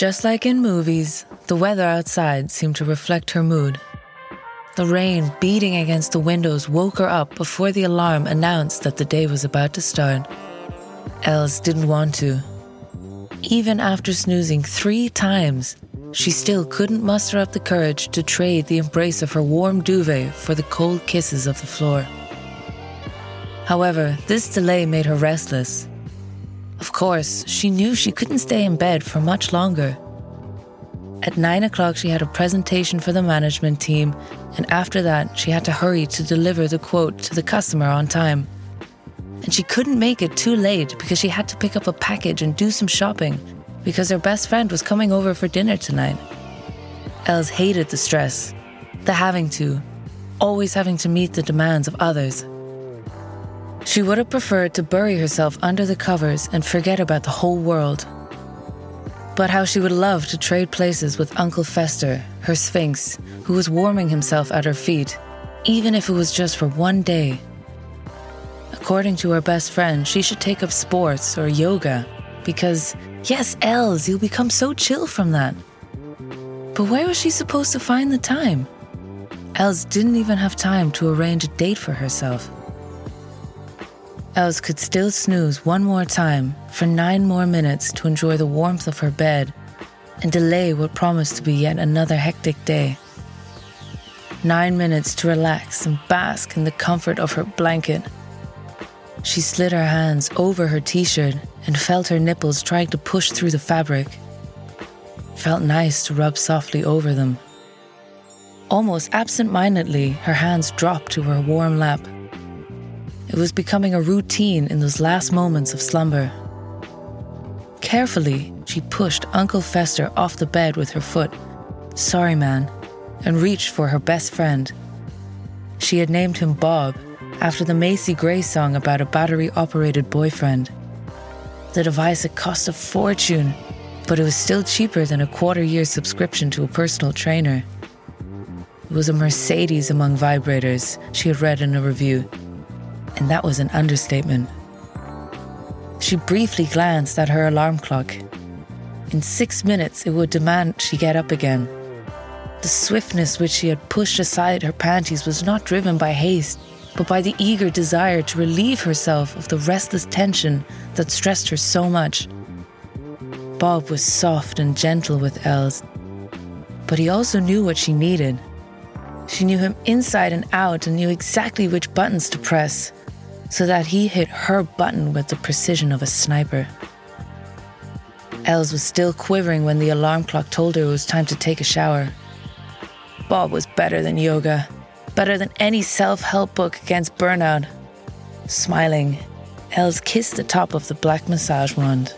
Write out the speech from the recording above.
Just like in movies, the weather outside seemed to reflect her mood. The rain beating against the windows woke her up before the alarm announced that the day was about to start. Els didn't want to. Even after snoozing three times, she still couldn't muster up the courage to trade the embrace of her warm duvet for the cold kisses of the floor. However, this delay made her restless. Of course, she knew she couldn't stay in bed for much longer. At nine o'clock, she had a presentation for the management team, and after that, she had to hurry to deliver the quote to the customer on time. And she couldn't make it too late because she had to pick up a package and do some shopping because her best friend was coming over for dinner tonight. Els hated the stress, the having to, always having to meet the demands of others. She would have preferred to bury herself under the covers and forget about the whole world. But how she would love to trade places with Uncle Fester, her Sphynx, who was warming himself at her feet, even if it was just for one day. According to her best friend, she should take up sports or yoga because, yes, Els, you'll become so chill from that. But where was she supposed to find the time? Els didn't even have time to arrange a date for herself. Els could still snooze one more time for nine more minutes to enjoy the warmth of her bed and delay what promised to be yet another hectic day. Nine minutes to relax and bask in the comfort of her blanket. She slid her hands over her t shirt and felt her nipples trying to push through the fabric. Felt nice to rub softly over them. Almost absent mindedly, her hands dropped to her warm lap. It was becoming a routine in those last moments of slumber. Carefully, she pushed Uncle Fester off the bed with her foot. Sorry, man, and reached for her best friend. She had named him Bob after the Macy Gray song about a battery operated boyfriend. The device had cost a fortune, but it was still cheaper than a quarter year subscription to a personal trainer. It was a Mercedes among vibrators, she had read in a review and that was an understatement. She briefly glanced at her alarm clock. In six minutes, it would demand she get up again. The swiftness which she had pushed aside her panties was not driven by haste, but by the eager desire to relieve herself of the restless tension that stressed her so much. Bob was soft and gentle with Els, but he also knew what she needed. She knew him inside and out and knew exactly which buttons to press so that he hit her button with the precision of a sniper. Els was still quivering when the alarm clock told her it was time to take a shower. Bob was better than yoga, better than any self help book against burnout. Smiling, Els kissed the top of the black massage wand.